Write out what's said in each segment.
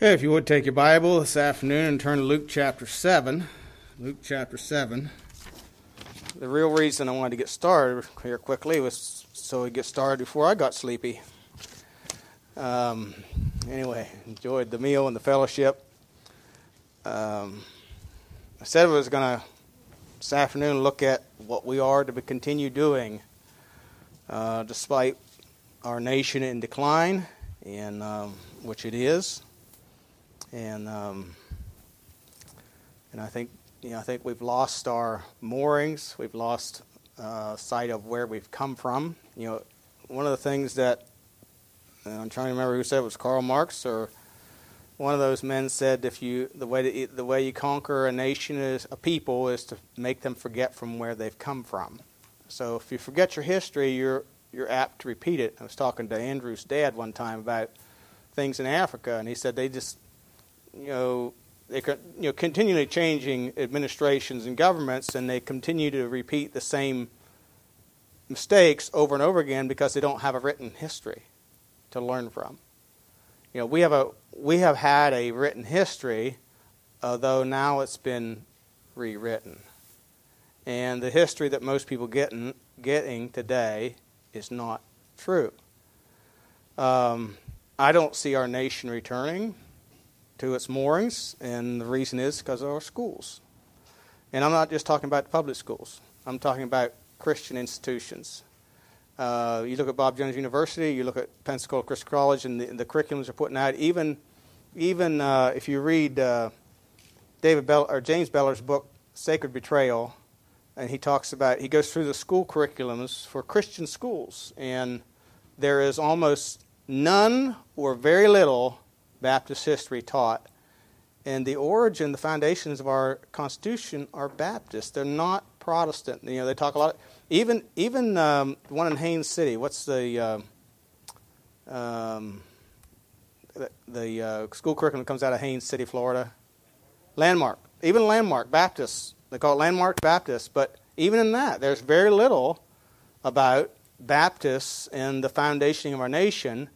Okay, if you would take your Bible this afternoon and turn to Luke chapter 7. Luke chapter 7. The real reason I wanted to get started here quickly was so we get started before I got sleepy. Um, anyway, enjoyed the meal and the fellowship. Um, I said I was going to this afternoon look at what we are to continue doing uh, despite our nation in decline, and um, which it is and um, and I think you know I think we've lost our moorings. We've lost uh, sight of where we've come from. You know, one of the things that I'm trying to remember who said it was Karl Marx or one of those men said if you the way to, the way you conquer a nation is a people is to make them forget from where they've come from. So if you forget your history, you're you're apt to repeat it. I was talking to Andrew's dad one time about things in Africa, and he said they just you know, they you know continually changing administrations and governments, and they continue to repeat the same mistakes over and over again because they don't have a written history to learn from. You know, we have a we have had a written history, although now it's been rewritten, and the history that most people getting getting today is not true. Um, I don't see our nation returning to its moorings, and the reason is because of our schools. And I'm not just talking about public schools, I'm talking about Christian institutions. Uh, you look at Bob Jones University, you look at Pensacola Christian College, and the, the curriculums are putting out. Even, even uh, if you read uh, David Bell, or James Beller's book, Sacred Betrayal, and he talks about, he goes through the school curriculums for Christian schools, and there is almost none or very little Baptist history taught. And the origin, the foundations of our Constitution are Baptist. They're not Protestant. You know, they talk a lot. Even even um, the one in Haines City. What's the uh, um, the, the uh, school curriculum that comes out of Haines City, Florida? Landmark. Even Landmark Baptist. They call it Landmark Baptist. But even in that, there's very little about Baptists and the foundation of our nation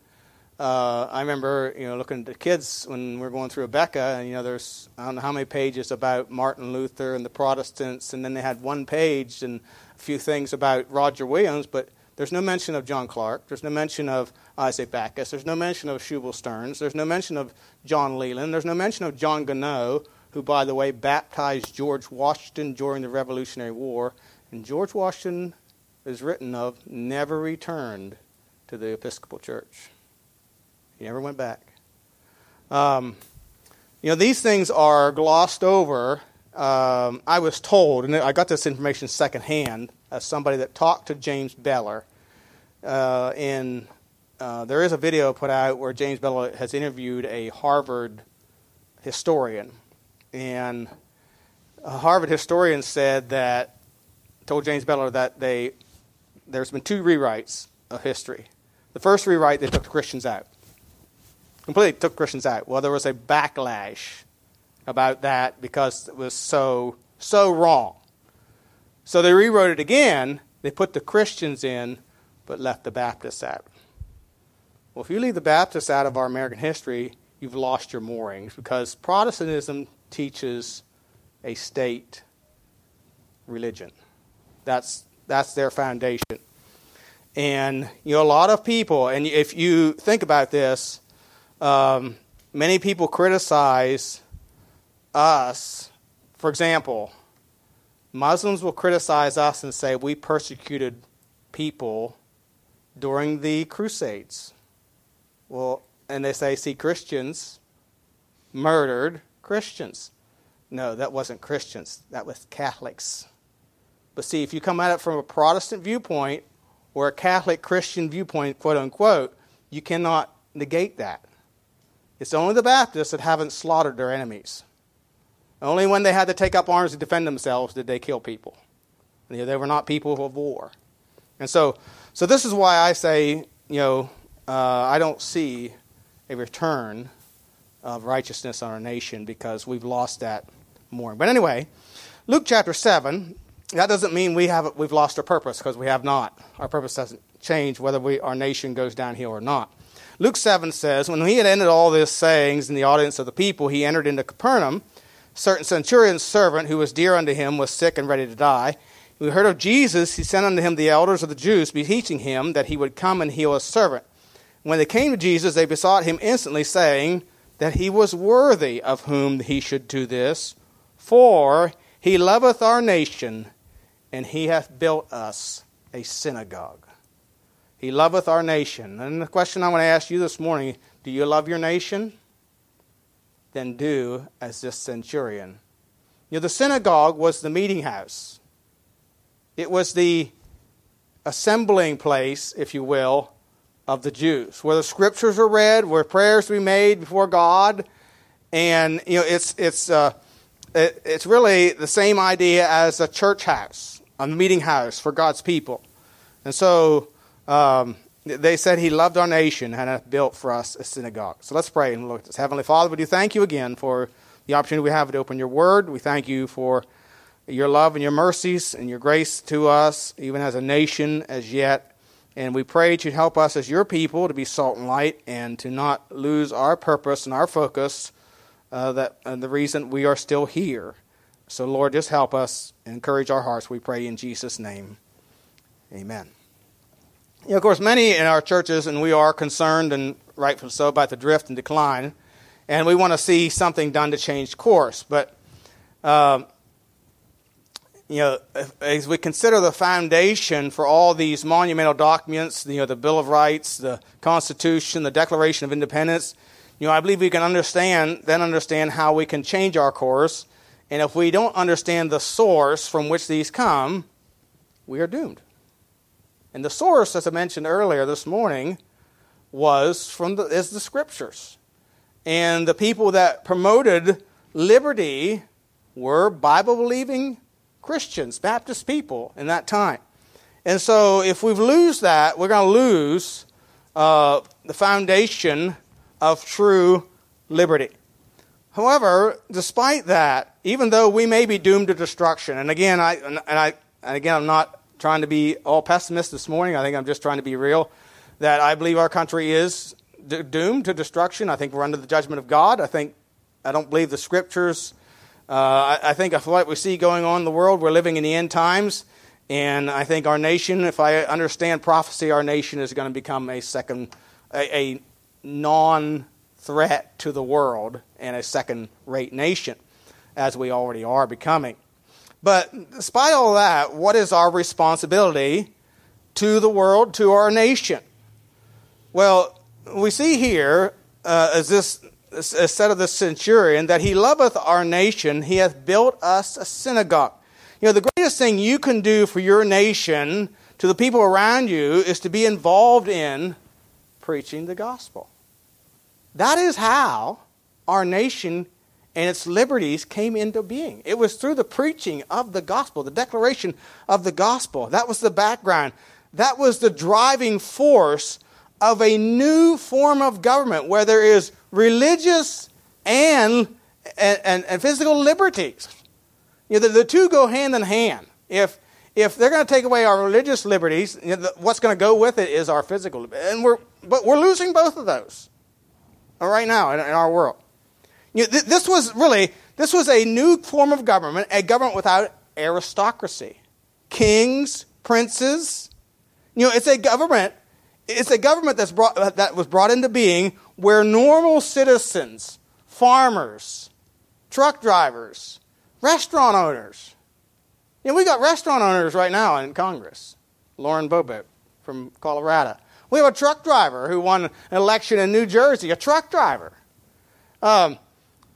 uh, I remember, you know, looking at the kids when we were going through Abeka, and you know, there's I don't know how many pages about Martin Luther and the Protestants, and then they had one page and a few things about Roger Williams, but there's no mention of John Clark. There's no mention of Isaac Backus. There's no mention of Shubal Stearns. There's no mention of John Leland. There's no mention of John Gano, who, by the way, baptized George Washington during the Revolutionary War. And George Washington is written of never returned to the Episcopal Church. He never went back. Um, you know, these things are glossed over. Um, I was told, and I got this information secondhand as somebody that talked to James Beller. Uh, and uh, there is a video put out where James Beller has interviewed a Harvard historian. And a Harvard historian said that, told James Beller that they, there's been two rewrites of history. The first rewrite, they took the Christians out completely took Christians out. Well, there was a backlash about that because it was so so wrong. So they rewrote it again. They put the Christians in, but left the Baptists out. Well, if you leave the Baptists out of our American history, you've lost your moorings because Protestantism teaches a state religion. That's that's their foundation. And you know a lot of people and if you think about this, um, many people criticize us. For example, Muslims will criticize us and say we persecuted people during the Crusades. Well, and they say, see, Christians murdered Christians. No, that wasn't Christians, that was Catholics. But see, if you come at it from a Protestant viewpoint or a Catholic Christian viewpoint, quote unquote, you cannot negate that. It's only the Baptists that haven't slaughtered their enemies. Only when they had to take up arms to defend themselves did they kill people. They were not people of war. And so, so this is why I say, you know, uh, I don't see a return of righteousness on our nation because we've lost that more. But anyway, Luke chapter 7, that doesn't mean we have, we've lost our purpose because we have not. Our purpose doesn't change whether we, our nation goes downhill or not. Luke 7 says, When he had ended all these sayings in the audience of the people, he entered into Capernaum. A certain centurion's servant, who was dear unto him, was sick and ready to die. When he heard of Jesus, he sent unto him the elders of the Jews, beseeching him that he would come and heal his servant. When they came to Jesus, they besought him instantly, saying that he was worthy of whom he should do this. For he loveth our nation, and he hath built us a synagogue. He loveth our nation. And the question I want to ask you this morning do you love your nation? Then do as this centurion. You know, the synagogue was the meeting house, it was the assembling place, if you will, of the Jews, where the scriptures were read, where prayers were made before God. And, you know, it's, it's, uh, it, it's really the same idea as a church house, a meeting house for God's people. And so um, they said he loved our nation and hath built for us a synagogue. So let's pray and look at this. Heavenly Father, we do thank you again for the opportunity we have to open your word. We thank you for your love and your mercies and your grace to us, even as a nation as yet. And we pray that you'd help us as your people to be salt and light and to not lose our purpose and our focus, uh, that and the reason we are still here. So, Lord, just help us, and encourage our hearts, we pray in Jesus' name. Amen. You know, of course, many in our churches, and we are concerned, and rightfully so, about the drift and decline, and we want to see something done to change course. But um, you know, as we consider the foundation for all these monumental documents, you know, the Bill of Rights, the Constitution, the Declaration of Independence, you know, I believe we can understand, then understand how we can change our course. And if we don't understand the source from which these come, we are doomed. And the source, as I mentioned earlier this morning, was from the, is the scriptures. And the people that promoted liberty were Bible believing Christians, Baptist people in that time. And so if we lose that, we're going to lose uh, the foundation of true liberty. However, despite that, even though we may be doomed to destruction, and again, I, and I, and again, I'm not trying to be all pessimist this morning. I think I'm just trying to be real. That I believe our country is doomed to destruction. I think we're under the judgment of God. I think I don't believe the scriptures uh, I, I, think of what we see going on in the world, we're living in the end times. And I think our nation, if I understand prophecy, our nation is going to become a second, a, a non threat to the world and a second rate nation, as we already are becoming. But despite all that, what is our responsibility to the world, to our nation? Well, we see here, uh, as this said of the centurion that he loveth our nation, he hath built us a synagogue. You know, the greatest thing you can do for your nation, to the people around you, is to be involved in preaching the gospel. That is how our nation and its liberties came into being. It was through the preaching of the gospel, the declaration of the gospel. That was the background. That was the driving force of a new form of government where there is religious and, and, and, and physical liberties. You know, the, the, two go hand in hand. If, if they're going to take away our religious liberties, you know, the, what's going to go with it is our physical. And we're, but we're losing both of those right now in, in our world. You know, th- this was really this was a new form of government, a government without aristocracy, kings, princes. You know, it's a government. It's a government that's brought, that was brought into being where normal citizens, farmers, truck drivers, restaurant owners, you know, we got restaurant owners right now in Congress. Lauren Boebert from Colorado. We have a truck driver who won an election in New Jersey, a truck driver. Um,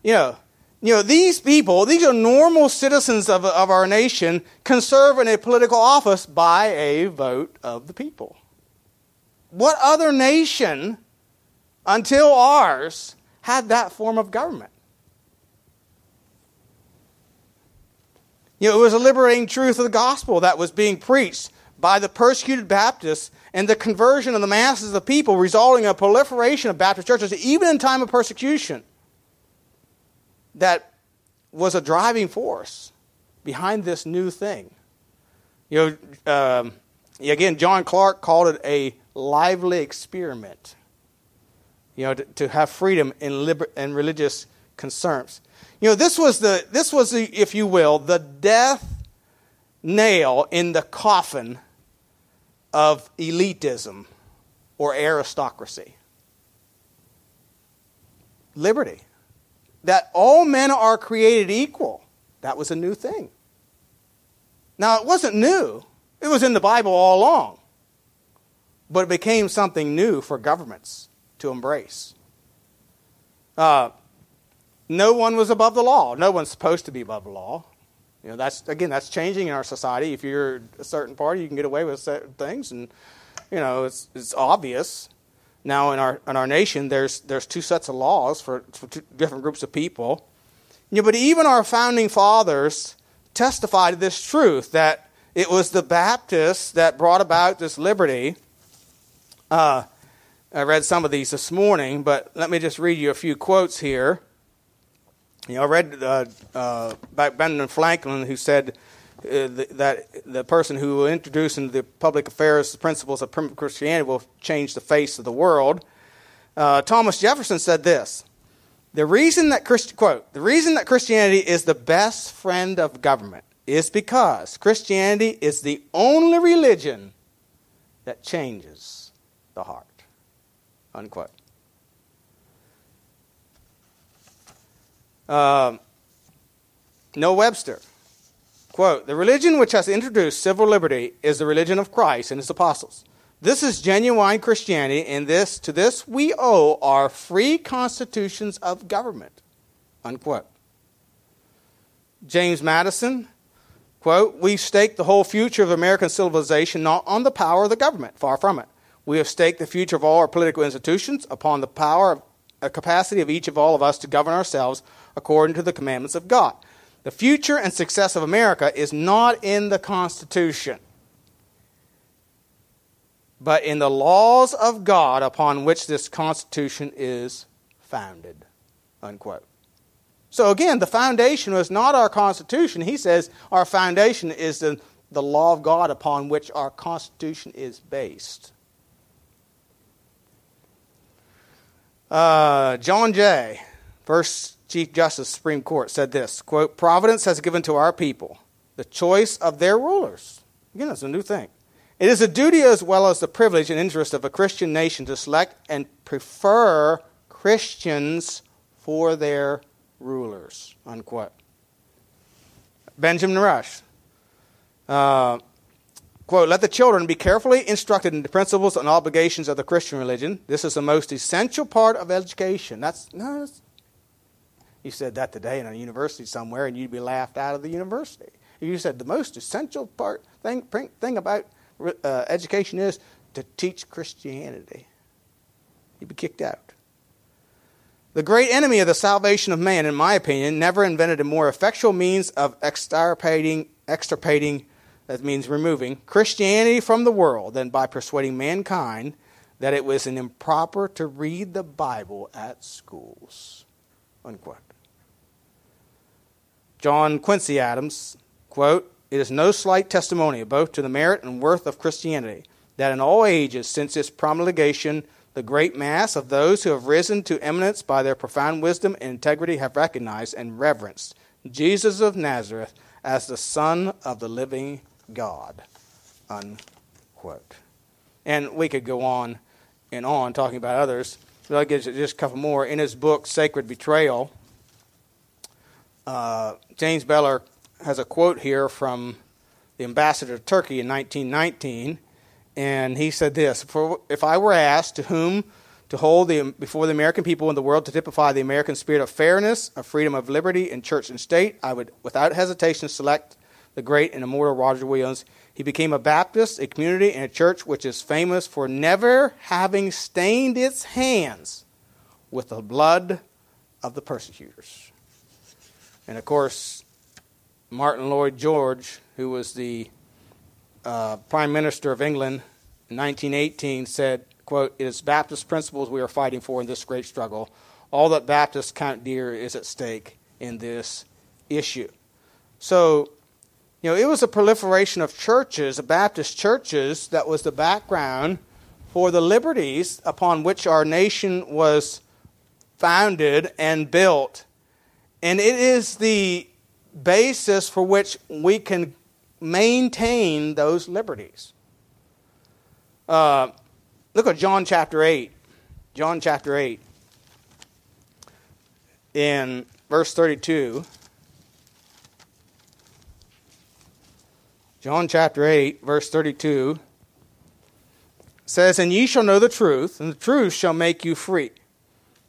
you know, you know, these people, these are normal citizens of, of our nation, can serve in a political office by a vote of the people. What other nation until ours had that form of government. You know, it was a liberating truth of the gospel that was being preached by the persecuted Baptists and the conversion of the masses of people, resulting in a proliferation of Baptist churches, even in time of persecution, that was a driving force behind this new thing. You know, um, again, John Clark called it a lively experiment. you know, to, to have freedom in, liber- in religious concerns. You know, this was the this was the, if you will, the death nail in the coffin of elitism or aristocracy. Liberty. That all men are created equal. That was a new thing. Now, it wasn't new, it was in the Bible all along. But it became something new for governments to embrace. Uh, no one was above the law. No one's supposed to be above the law. You know, that's again, that's changing in our society. If you're a certain party, you can get away with certain things, and you know, it's it's obvious. Now in our in our nation, there's there's two sets of laws for, for different groups of people. Know, but even our founding fathers testified to this truth that it was the Baptists that brought about this liberty. Uh, I read some of these this morning, but let me just read you a few quotes here. You know, I read uh, uh, Benjamin Franklin, who said uh, that the person who will introduce into the public affairs the principles of primitive Christianity will change the face of the world. Uh, Thomas Jefferson said this: "The reason that Christ- quote the reason that Christianity is the best friend of government is because Christianity is the only religion that changes the heart." Unquote. Uh, Noah Webster, quote, the religion which has introduced civil liberty is the religion of Christ and his apostles. This is genuine Christianity, and this to this we owe our free constitutions of government. Unquote. James Madison, quote, we stake the whole future of American civilization not on the power of the government, far from it. We have staked the future of all our political institutions upon the power of a capacity of each of all of us to govern ourselves according to the commandments of God. The future and success of America is not in the Constitution, but in the laws of God upon which this Constitution is founded. Unquote. So again, the foundation was not our Constitution. He says our foundation is the, the law of God upon which our Constitution is based. Uh, John Jay, verse Chief Justice Supreme Court said this quote, Providence has given to our people the choice of their rulers. Again, that's a new thing. It is a duty as well as the privilege and interest of a Christian nation to select and prefer Christians for their rulers. Unquote. Benjamin Rush. Uh, quote, let the children be carefully instructed in the principles and obligations of the Christian religion. This is the most essential part of education. That's, no, that's you said that today in a university somewhere, and you'd be laughed out of the university. You said the most essential part thing thing about uh, education is to teach Christianity. You'd be kicked out. The great enemy of the salvation of man, in my opinion, never invented a more effectual means of extirpating, extirpating, that means removing, Christianity from the world than by persuading mankind that it was improper to read the Bible at schools. Unquote. John Quincy Adams, quote, It is no slight testimony both to the merit and worth of Christianity that in all ages since its promulgation, the great mass of those who have risen to eminence by their profound wisdom and integrity have recognized and reverenced Jesus of Nazareth as the Son of the living God. Unquote. And we could go on and on talking about others. But I'll give just a couple more. In his book, Sacred Betrayal, uh, James Beller has a quote here from the ambassador to Turkey in 1919, and he said this If I were asked to whom to hold the, before the American people in the world to typify the American spirit of fairness, of freedom of liberty in church and state, I would without hesitation select the great and immortal Roger Williams. He became a Baptist, a community, and a church which is famous for never having stained its hands with the blood of the persecutors. And of course, Martin Lloyd George, who was the uh, Prime Minister of England in 1918, said, quote, It is Baptist principles we are fighting for in this great struggle. All that Baptists count dear is at stake in this issue. So, you know, it was a proliferation of churches, Baptist churches, that was the background for the liberties upon which our nation was founded and built. And it is the basis for which we can maintain those liberties. Uh, look at John chapter 8. John chapter 8. In verse 32. John chapter 8, verse 32 says, And ye shall know the truth, and the truth shall make you free.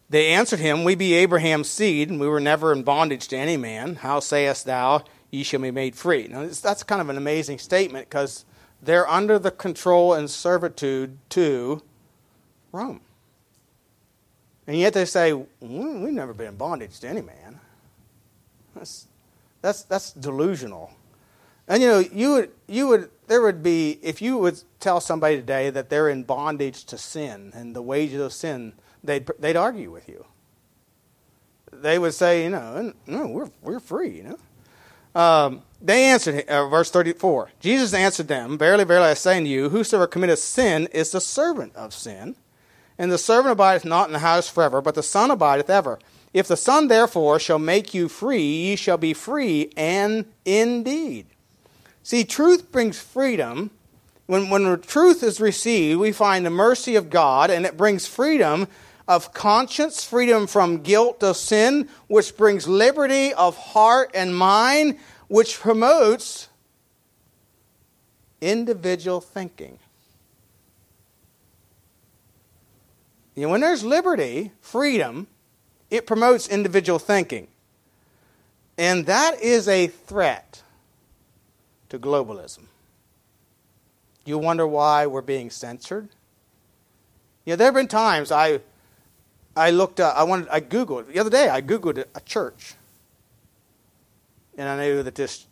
They answered him, We be Abraham's seed, and we were never in bondage to any man. How sayest thou, Ye shall be made free? Now, that's kind of an amazing statement because they're under the control and servitude to Rome. And yet they say, We've never been in bondage to any man. That's, that's, that's delusional. And you know, you would, you would, there would be, if you would tell somebody today that they're in bondage to sin and the wages of sin, they'd, they'd argue with you. They would say, you know, no, we're, we're free, you know. Um, they answered, uh, verse 34, Jesus answered them, Verily, verily, I say unto you, whosoever committeth sin is the servant of sin. And the servant abideth not in the house forever, but the Son abideth ever. If the Son therefore shall make you free, ye shall be free, and indeed. See, truth brings freedom. When, when truth is received, we find the mercy of God, and it brings freedom of conscience, freedom from guilt of sin, which brings liberty of heart and mind, which promotes individual thinking. You know, when there's liberty, freedom, it promotes individual thinking. And that is a threat to globalism. You wonder why we're being censored? You know, there have been times I, I looked up, I wanted, I Googled, the other day I Googled a church. And I knew that this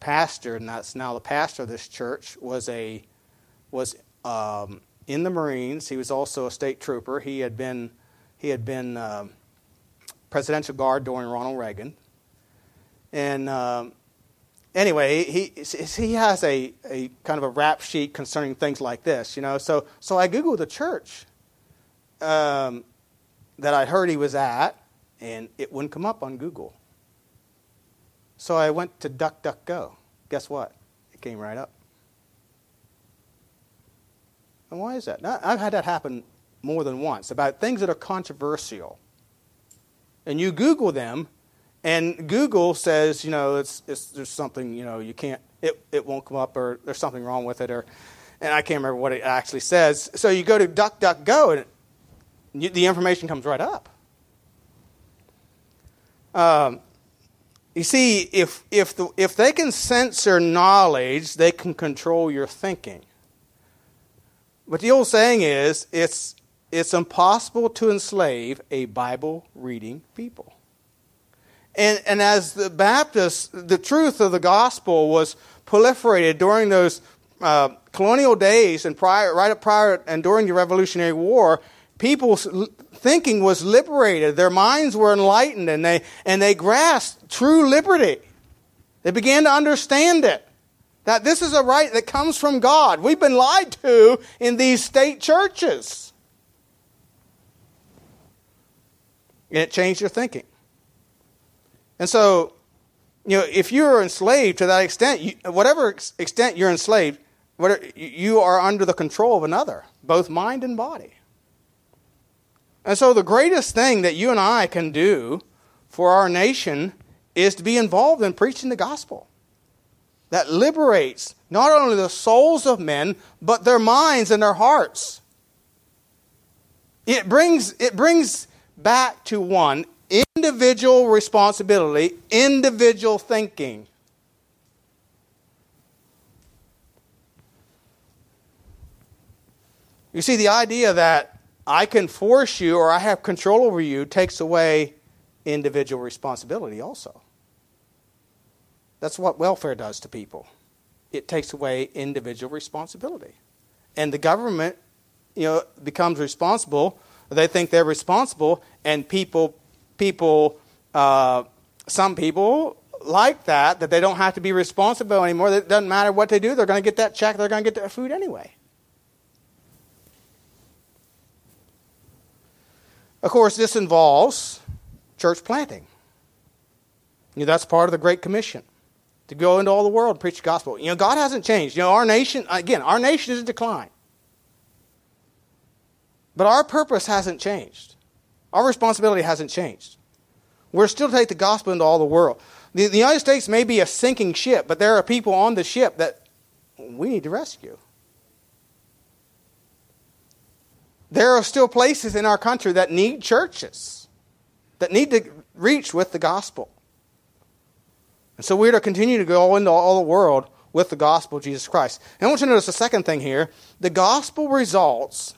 pastor, and that's now the pastor of this church, was a, was um, in the Marines. He was also a state trooper. He had been, he had been um, presidential guard during Ronald Reagan. And um, anyway, he he has a, a kind of a rap sheet concerning things like this, you know. So so I googled the church um, that I heard he was at, and it wouldn't come up on Google. So I went to DuckDuckGo. Guess what? It came right up. And why is that? Now, I've had that happen more than once about things that are controversial. And you Google them, and Google says, you know, it's, it's, there's something, you know, you can't, it, it won't come up or there's something wrong with it or, and I can't remember what it actually says. So you go to DuckDuckGo and you, the information comes right up. Um, you see, if, if, the, if they can censor knowledge, they can control your thinking. But the old saying is, it's, it's impossible to enslave a Bible reading people. And, and as the Baptists, the truth of the gospel was proliferated during those uh, colonial days and prior, right up prior and during the Revolutionary War. People's thinking was liberated. Their minds were enlightened and they, and they grasped true liberty. They began to understand it. That this is a right that comes from God. We've been lied to in these state churches. And it changed their thinking. And so, you know, if you're enslaved to that extent, you, whatever extent you're enslaved, whatever, you are under the control of another, both mind and body. And so, the greatest thing that you and I can do for our nation is to be involved in preaching the gospel that liberates not only the souls of men, but their minds and their hearts. It brings, it brings back to one individual responsibility, individual thinking. You see, the idea that I can force you or I have control over you takes away individual responsibility also. That's what welfare does to people. It takes away individual responsibility. And the government, you know, becomes responsible. They think they're responsible, and people people, uh, some people like that, that they don't have to be responsible anymore. It doesn't matter what they do, they're going to get that check, they're going to get that food anyway. Of course, this involves church planting. You know, that's part of the Great Commission to go into all the world and preach the gospel. You know, God hasn't changed. You know, our nation, again, our nation is in decline. But our purpose hasn't changed. Our responsibility hasn't changed. We're still to take the gospel into all the world. The, the United States may be a sinking ship, but there are people on the ship that we need to rescue. There are still places in our country that need churches, that need to reach with the gospel. And so we're to continue to go into all the world with the gospel of Jesus Christ. And I want you to notice the second thing here the gospel results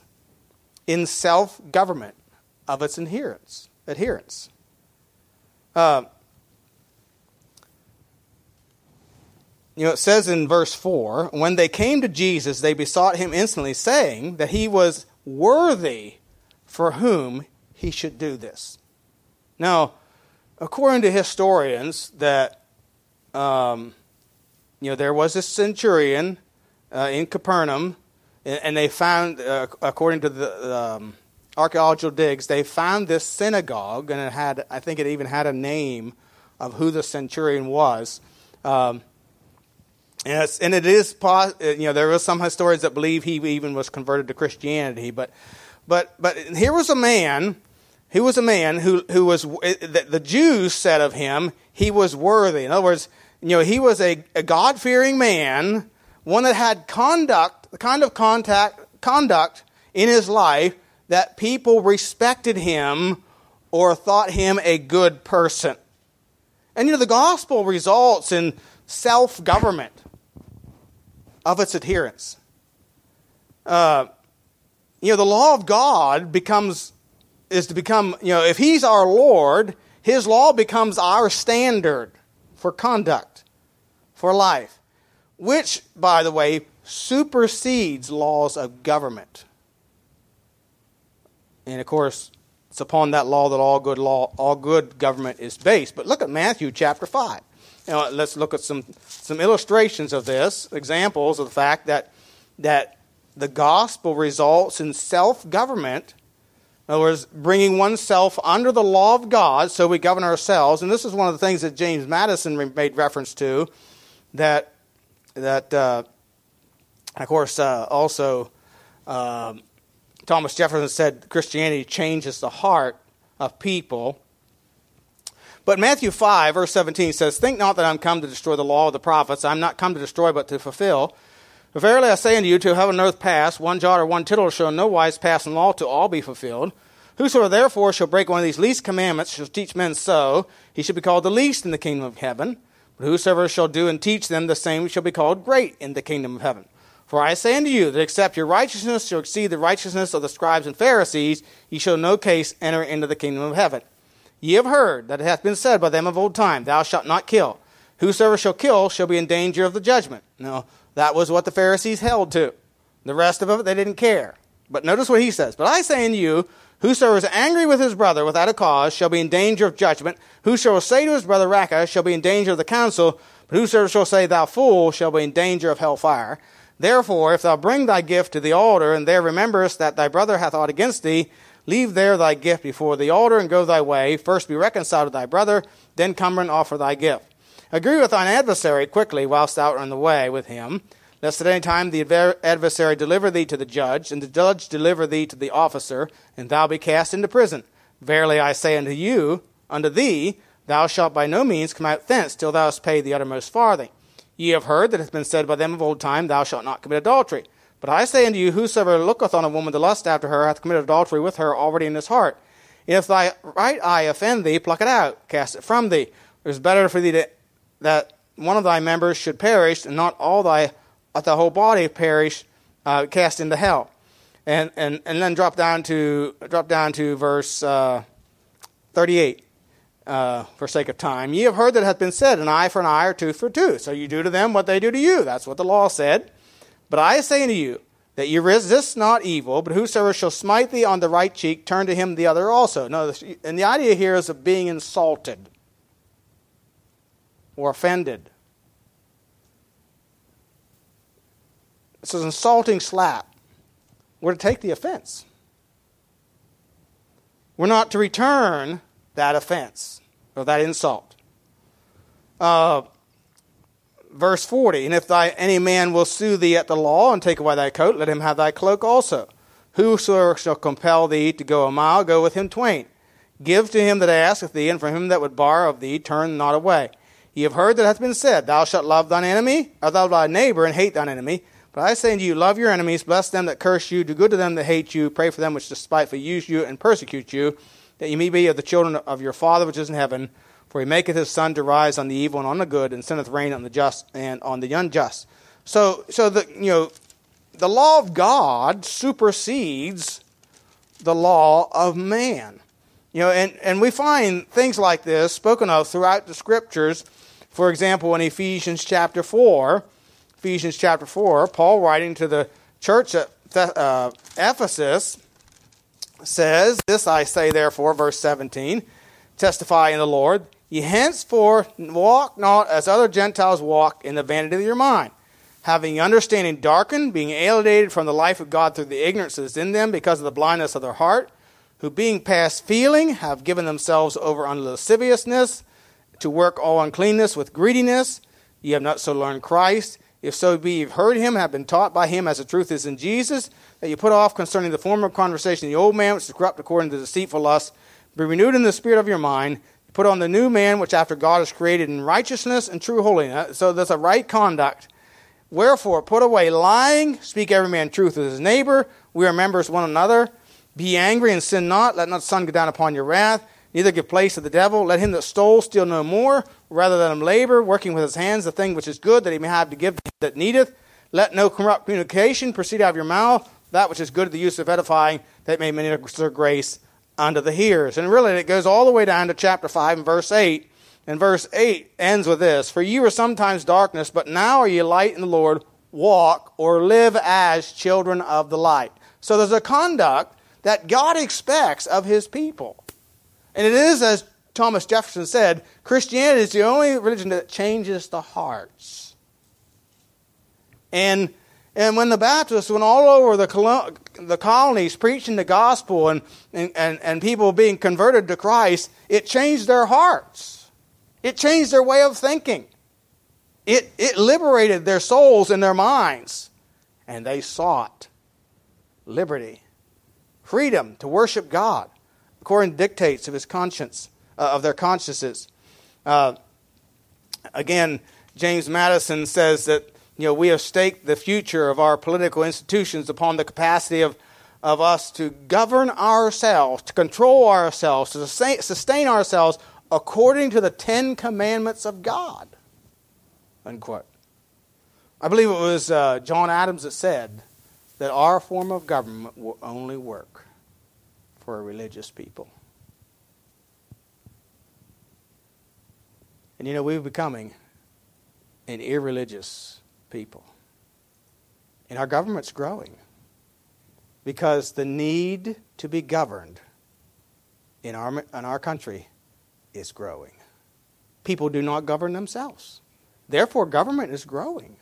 in self government of its adherents. adherents. Uh, you know, it says in verse 4 when they came to Jesus, they besought him instantly, saying that he was worthy for whom he should do this. Now, according to historians, that um, you know there was a centurion uh, in Capernaum, and, they found, uh, according to the um, archaeological digs, they found this synagogue, and it had, I think, it even had a name of who the centurion was. Um, and, and, it is, uh, you know, there are some historians that believe he even was converted to Christianity, but, but, but here was a man, he was a man who, who was, uh, the, the Jews said of him, he was worthy. In other words, you know, he was a, a God fearing man, one that had conduct, the kind of contact, conduct in his life that people respected him or thought him a good person. And you know, the gospel results in self government of its adherents. Uh, you know, the law of God becomes, is to become, you know, if He's our Lord, His law becomes our standard for conduct, for life, which, by the way, supersedes laws of government. And of course, it's upon that law that all good law, all good government is based. But look at Matthew chapter 5. Know, let's look at some, some illustrations of this, examples of the fact that, that the gospel results in self government. In other words, bringing oneself under the law of God so we govern ourselves. And this is one of the things that James Madison made reference to, that, that uh, of course, uh, also um, Thomas Jefferson said Christianity changes the heart of people but Matthew 5, verse 17 says, Think not that I'm come to destroy the law of the prophets. I'm not come to destroy, but to fulfill. Verily I say unto you, to heaven and earth pass, one jot or one tittle shall in no wise pass in law to all be fulfilled. Whosoever therefore shall break one of these least commandments shall teach men so, he shall be called the least in the kingdom of heaven. But whosoever shall do and teach them, the same shall be called great in the kingdom of heaven. For I say unto you that except your righteousness shall exceed the righteousness of the scribes and Pharisees, ye shall no case enter into the kingdom of heaven. Ye have heard that it hath been said by them of old time, Thou shalt not kill. Whosoever shall kill shall be in danger of the judgment. Now, that was what the Pharisees held to. The rest of it, they didn't care. But notice what he says. But I say unto you, Whosoever is angry with his brother without a cause shall be in danger of judgment. Whosoever say to his brother Raca shall be in danger of the council. But whosoever shall say thou fool shall be in danger of hell fire. Therefore, if thou bring thy gift to the altar, and there rememberest that thy brother hath aught against thee, Leave there thy gift before the altar and go thy way. First be reconciled to thy brother, then come and offer thy gift. Agree with thine adversary quickly whilst thou art on the way with him, lest at any time the adversary deliver thee to the judge, and the judge deliver thee to the officer, and thou be cast into prison. Verily I say unto you, unto thee, thou shalt by no means come out thence till thou hast paid the uttermost farthing. Ye have heard that it hath been said by them of old time, Thou shalt not commit adultery. But I say unto you, whosoever looketh on a woman to lust after her hath committed adultery with her already in his heart. If thy right eye offend thee, pluck it out, cast it from thee. It is better for thee to, that one of thy members should perish, and not all thy the whole body perish, uh, cast into hell. And, and, and then drop down to drop down to verse uh, 38. Uh, for sake of time, ye have heard that it hath been said, an eye for an eye, or tooth for tooth. So you do to them what they do to you. That's what the law said. But I say unto you, that you resist not evil, but whosoever shall smite thee on the right cheek, turn to him the other also. No, and the idea here is of being insulted or offended. It's an insulting slap. We're to take the offense. We're not to return that offense or that insult. Uh, verse 40 And if thy, any man will sue thee at the law and take away thy coat, let him have thy cloak also. Whoso shall compel thee to go a mile, go with him twain. Give to him that asketh thee, and from him that would borrow of thee, turn not away. Ye have heard that hath been said, Thou shalt love thine enemy, or thou thy neighbor, and hate thine enemy. But I say unto you, love your enemies, bless them that curse you, do good to them that hate you, pray for them which despitefully use you and persecute you, that ye may be of the children of your Father which is in heaven. For he maketh his sun to rise on the evil and on the good, and sendeth rain on the just and on the unjust. So, so the you know, the law of God supersedes the law of man. You know, and, and we find things like this spoken of throughout the scriptures. For example, in Ephesians chapter 4, Ephesians chapter 4, Paul writing to the church at uh, Ephesus says, This I say therefore, verse 17, testify in the Lord, ye henceforth walk not as other Gentiles walk in the vanity of your mind, having understanding darkened, being alienated from the life of God through the ignorance that is in them because of the blindness of their heart, who being past feeling have given themselves over unto lasciviousness, to work all uncleanness with greediness. Ye have not so learned Christ if so be you've heard him, have been taught by him as the truth is in Jesus, that you put off concerning the former conversation the old man which is corrupt according to deceitful lust, be renewed in the spirit of your mind, put on the new man which after God is created in righteousness and true holiness. So that's a right conduct. Wherefore, put away lying, speak every man truth with his neighbor, we are members one another. Be angry and sin not, let not the sun go down upon your wrath neither give place to the devil. Let him that stole steal no more, rather let him labor, working with his hands the thing which is good, that he may have to give to that needeth. Let no corrupt communication proceed out of your mouth, that which is good to the use of edifying, that may minister grace unto the hearers. And really, it goes all the way down to chapter 5 and verse 8. And verse 8 ends with this For ye were sometimes darkness, but now are ye light in the Lord. Walk or live as children of the light. So there's a conduct that God expects of his people. And it is, as Thomas Jefferson said, Christianity is the only religion that changes the hearts. And, and when the Baptists went all over the, the colonies preaching the gospel and, and, and, and people being converted to Christ, it changed their hearts. It changed their way of thinking. It, it liberated their souls and their minds. And they sought liberty, freedom to worship God according to dictates of his conscience, uh, of their consciences. Uh, again, James Madison says that you know we have staked the future of our political institutions upon the capacity of of us to govern ourselves, to control ourselves, to sustain ourselves according to the Ten Commandments of God. Unquote. I believe it was uh, John Adams that said that our form of government will only work for a religious people. And you know, we're becoming an irreligious people. And our government's growing because the need to be governed in our, in our country is growing. People do not govern themselves. Therefore, government is growing.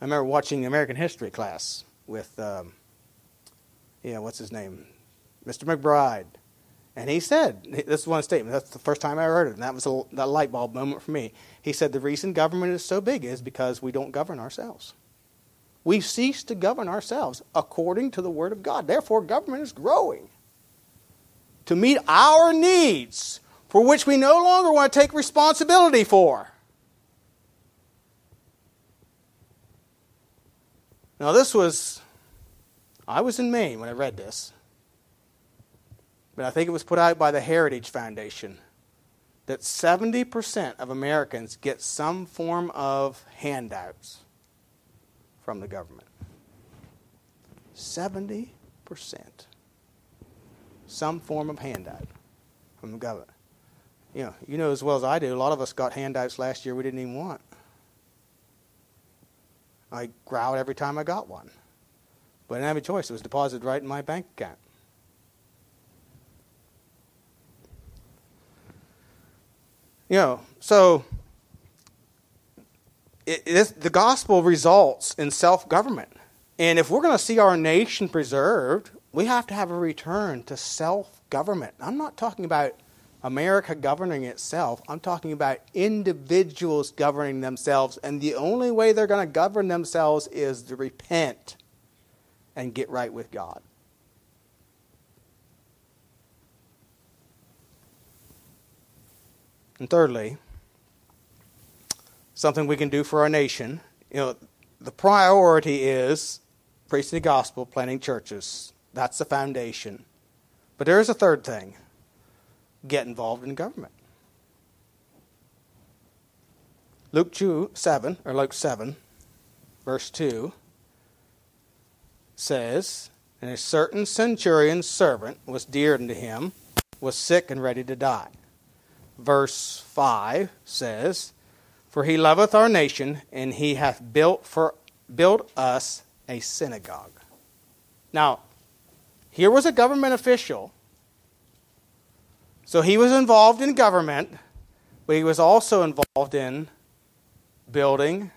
I remember watching the American history class with, um, yeah, what's his name? Mr. McBride. And he said, this is one statement, that's the first time I heard it, and that was a that light bulb moment for me. He said, the reason government is so big is because we don't govern ourselves. We've ceased to govern ourselves according to the Word of God. Therefore, government is growing to meet our needs for which we no longer want to take responsibility for. Now, this was, I was in Maine when I read this but I think it was put out by the Heritage Foundation that 70% of Americans get some form of handouts from the government. 70%. Some form of handout from the government. You know, you know as well as I do, a lot of us got handouts last year we didn't even want. I growled every time I got one. But I didn't have a choice. It was deposited right in my bank account. You know, so it, it, the gospel results in self government. And if we're going to see our nation preserved, we have to have a return to self government. I'm not talking about America governing itself. I'm talking about individuals governing themselves, and the only way they're going to govern themselves is to repent and get right with God. And thirdly, something we can do for our nation. You know, the priority is preaching the gospel, planting churches. That's the foundation. But there is a third thing get involved in government. Luke 2, 7, or Luke 7, verse 2 says, And a certain centurion's servant was dear unto him, was sick and ready to die. Verse 5 says, For he loveth our nation, and he hath built for built us a synagogue. Now, here was a government official so he was involved in government, but he was also involved in building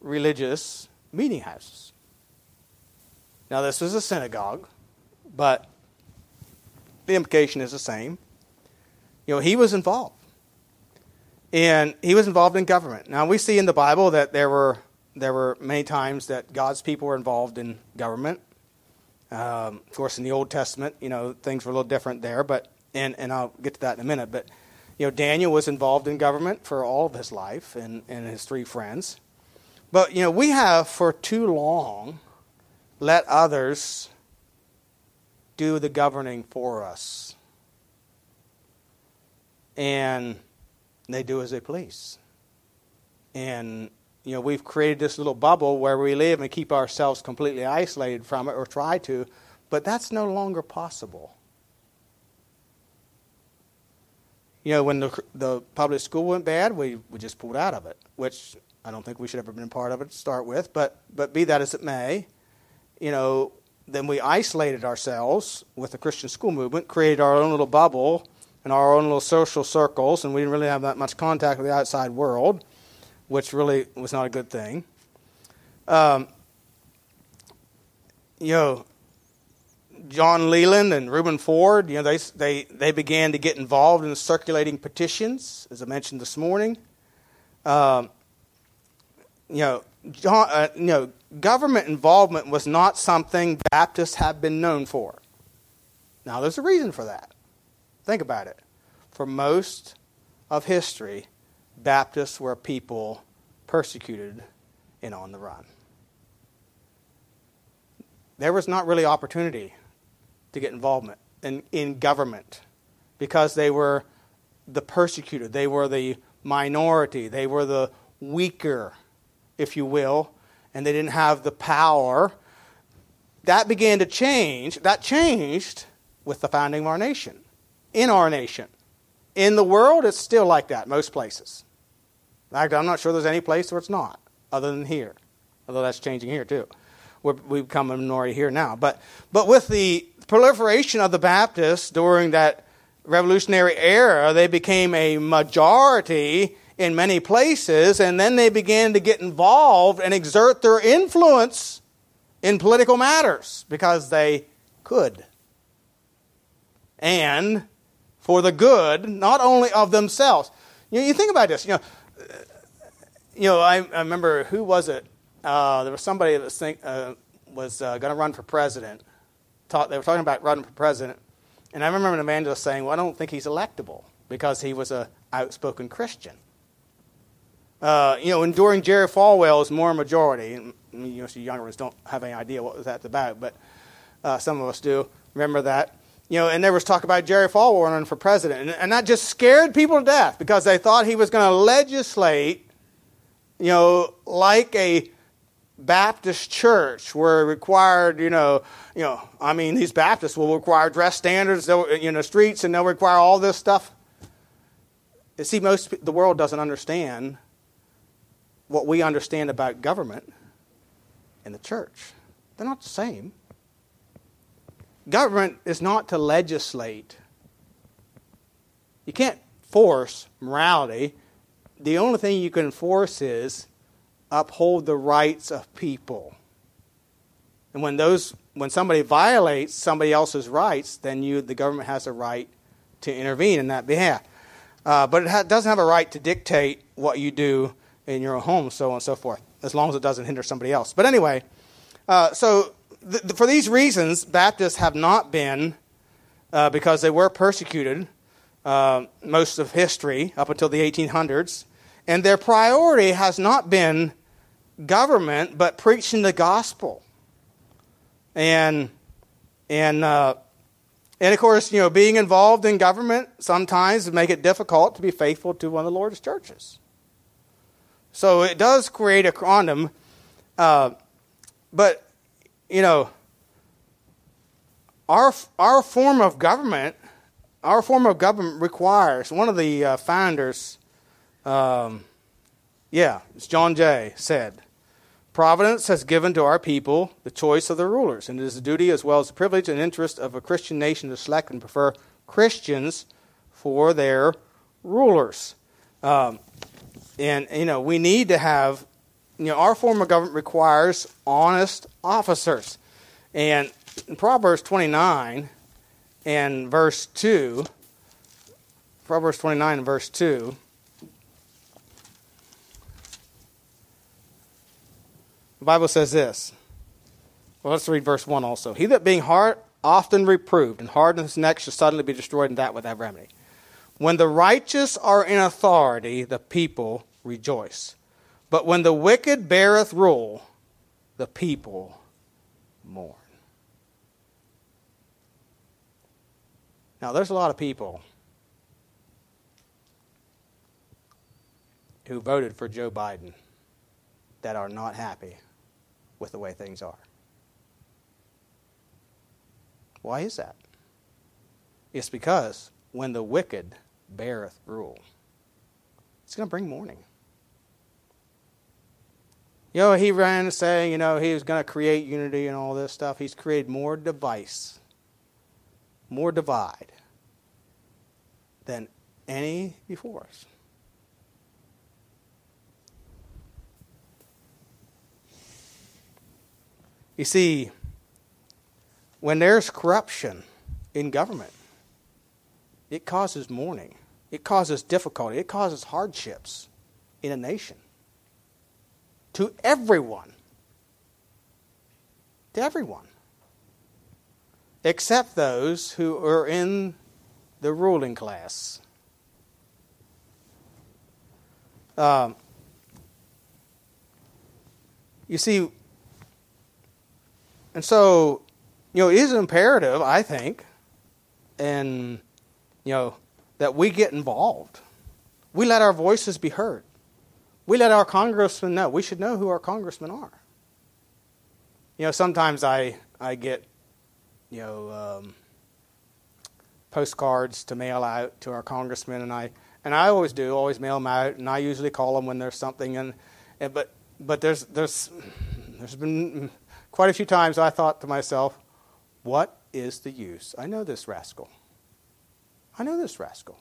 religious meeting houses. Now, this was a synagogue, but the implication is the same. You know, he was involved. And he was involved in government. Now, we see in the Bible that there were, there were many times that God's people were involved in government. Um, of course, in the Old Testament, you know, things were a little different there, but and and I'll get to that in a minute. But you know, Daniel was involved in government for all of his life, and and his three friends. But you know, we have for too long let others do the governing for us, and they do as they please. And you know, we've created this little bubble where we live and keep ourselves completely isolated from it, or try to, but that's no longer possible. you know, when the, the public school went bad, we, we just pulled out of it, which I don't think we should have ever been part of it to start with. But, but be that as it may, you know, then we isolated ourselves with the Christian school movement, created our own little bubble and our own little social circles, and we didn't really have that much contact with the outside world, which really was not a good thing. Um, you know, John Leland and Reuben Ford, you know, they, they, they began to get involved in circulating petitions, as I mentioned this morning. Um, you know, John, uh, you know, government involvement was not something Baptists have been known for. Now, there's a reason for that. Think about it. For most of history, Baptists were people persecuted and on the run. There was not really opportunity to get involvement in, in government because they were the persecuted, they were the minority, they were the weaker, if you will, and they didn't have the power. That began to change. That changed with the founding of our nation, in our nation. In the world, it's still like that, most places. In fact, I'm not sure there's any place where it's not, other than here. Although that's changing here, too. we have become a minority here now. But, but with the proliferation of the Baptists during that revolutionary era, they became a majority in many places, and then they began to get involved and exert their influence in political matters because they could. And for the good, not only of themselves. You, know, you think about this. You know, you know. I, I remember who was it? Uh, there was somebody that was, uh, was uh, going to run for president, talk, they were talking about running for president, and I remember an evangelist saying, "Well, I don't think he's electable because he was an outspoken Christian." Uh, you know, and during Jerry Falwell's Moral Majority, and you know, so younger ones don't have any idea what that's about, but uh, some of us do remember that. You know, and there was talk about Jerry Falwell running for president, and, and that just scared people to death because they thought he was going to legislate, you know, like a Baptist church where required, you know, you know, I mean, these Baptists will require dress standards, you know, streets, and they'll require all this stuff. You see, most the world doesn't understand what we understand about government and the church. They're not the same. Government is not to legislate. You can't force morality. The only thing you can force is uphold the rights of people. And when those when somebody violates somebody else's rights, then you the government has a right to intervene in that behalf. Uh, but it ha- doesn't have a right to dictate what you do in your home, so on and so forth, as long as it doesn't hinder somebody else. But anyway, uh, so for these reasons, Baptists have not been, uh, because they were persecuted uh, most of history up until the 1800s, and their priority has not been government, but preaching the gospel. And and uh, and of course, you know, being involved in government sometimes make it difficult to be faithful to one of the Lord's churches. So it does create a quantum. Uh, but you know, our our form of government, our form of government requires one of the uh, founders. Um, yeah, it's John Jay said Providence has given to our people the choice of the rulers, and it is the duty as well as the privilege and interest of a Christian nation to select and prefer Christians for their rulers. Um, and, you know, we need to have, you know, our form of government requires honest officers. And in Proverbs 29 and verse 2, Proverbs 29 and verse 2, The Bible says this. Well, let's read verse 1 also. He that being hard, often reproved and hardens his neck shall suddenly be destroyed, and that without remedy. When the righteous are in authority, the people rejoice. But when the wicked beareth rule, the people mourn. Now, there's a lot of people who voted for Joe Biden that are not happy with the way things are. Why is that? It's because when the wicked beareth rule, it's going to bring mourning. You know, he ran saying, you know, he was going to create unity and all this stuff. He's created more device, more divide than any before us. You see, when there's corruption in government, it causes mourning, it causes difficulty, it causes hardships in a nation. To everyone. To everyone. Except those who are in the ruling class. Um, you see, and so, you know, it is imperative, I think, and, you know, that we get involved. We let our voices be heard. We let our congressmen know. We should know who our congressmen are. You know, sometimes I, I get, you know, um, postcards to mail out to our congressmen, and I and I always do, always mail them out, and I usually call them when there's something, and, and but but there's there's there's been Quite a few times I thought to myself, what is the use? I know this rascal. I know this rascal.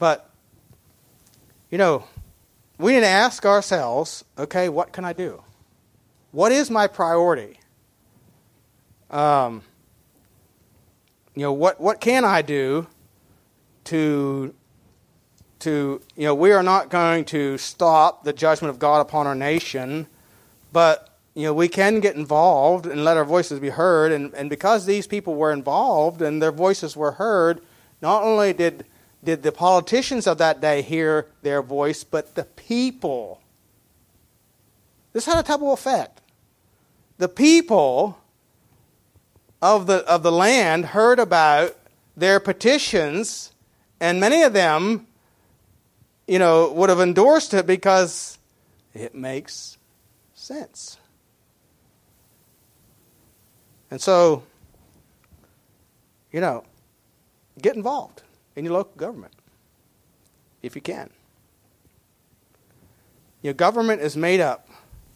But, you know, we need to ask ourselves okay, what can I do? What is my priority? Um, you know, what, what can I do to to, you know, we are not going to stop the judgment of God upon our nation, but, you know, we can get involved and let our voices be heard. And, and because these people were involved and their voices were heard, not only did, did the politicians of that day hear their voice, but the people. This had a double effect. The people of the, of the land heard about their petitions, and many of them you know, would have endorsed it because it makes sense. And so, you know, get involved in your local government if you can. Your government is made up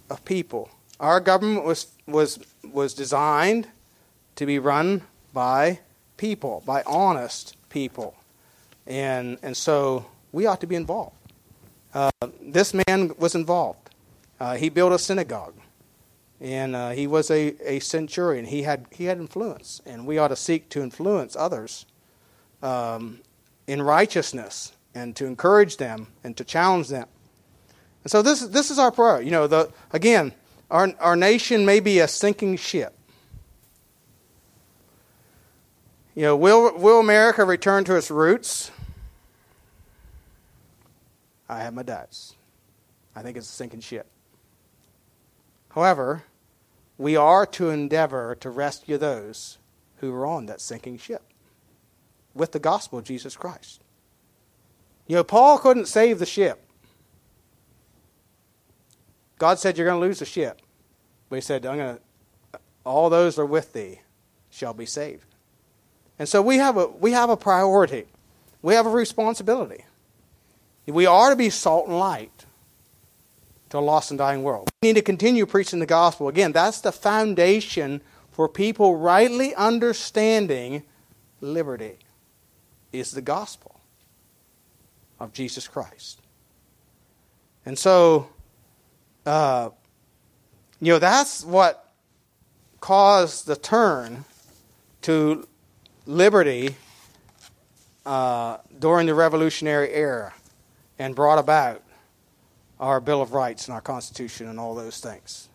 of people. Our government was, was, was designed to be run by people, by honest people. And, and so we ought to be involved. Uh, this man was involved. Uh, he built a synagogue, and uh, he was a, a centurion. He had he had influence, and we ought to seek to influence others um, in righteousness and to encourage them and to challenge them. And so this this is our prayer. You know, the again, our our nation may be a sinking ship. You know, will will America return to its roots? I have my doubts. I think it's a sinking ship. However, we are to endeavor to rescue those who are on that sinking ship with the gospel of Jesus Christ. You know, Paul couldn't save the ship. God said, You're going to lose the ship. But he said, I'm going to, all those that are with thee shall be saved. And so we have a, we have a priority. We have a responsibility. We are to be salt and light to a lost and dying world. We need to continue preaching the gospel. Again, that's the foundation for people rightly understanding liberty is the gospel of Jesus Christ. And so, uh, you know, that's what caused the turn to liberty uh, during the Revolutionary era and brought about our Bill of Rights and our Constitution and all those things.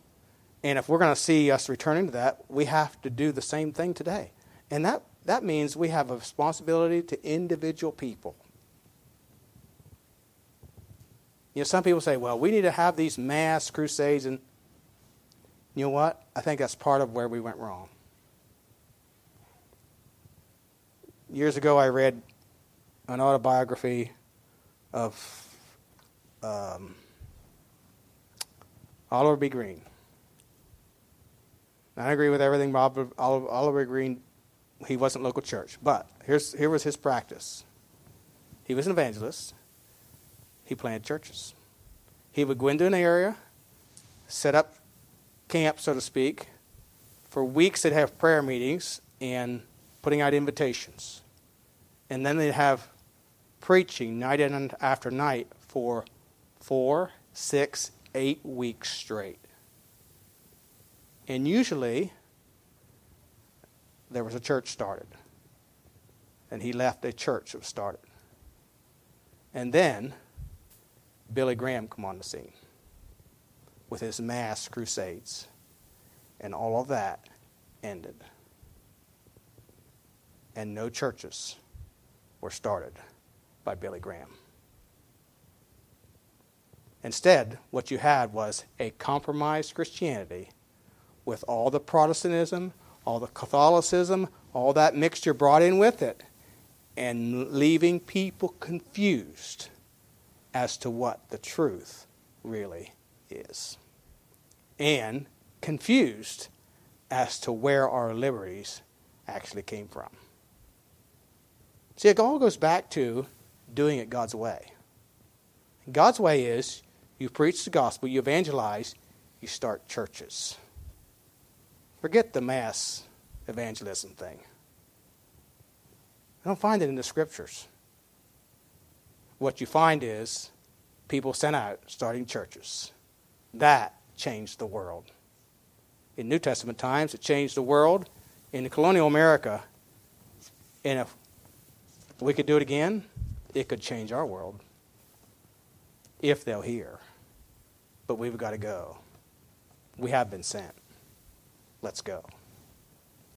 And if we're going to see us returning to that, we have to do the same thing today. And that, that means we have a responsibility to individual people. You know, some people say, well, we need to have these mass crusades. And you know what? I think that's part of where we went wrong. Years ago, I read an autobiography of um, Oliver B. Greene. I agree with everything Bob, Oliver Greene. He wasn't local church, but here's here was his practice. He was an evangelist. He planted churches. He would go into an area, set up camp, so to speak. For weeks, they'd have prayer meetings and putting out invitations, and then they'd have preaching night after night for four, six, eight weeks straight. And usually, there was a church started. And he left a church that was started. And then, Billy Graham come on the scene with his mass crusades. And all of that ended. And no churches were started by Billy Graham. Instead, what you had was a compromised Christianity with all the Protestantism, all the Catholicism, all that mixture brought in with it, and leaving people confused as to what the truth really is. And confused as to where our liberties actually came from. See, it all goes back to doing it God's way. God's way is you preach the gospel, you evangelize, you start churches. Forget the mass evangelism thing. I don't find it in the scriptures. What you find is people sent out starting churches. That changed the world. In New Testament times, it changed the world. In colonial America, and if we could do it again, it could change our world if they'll hear. But we've got to go. We have been sent. Let's go.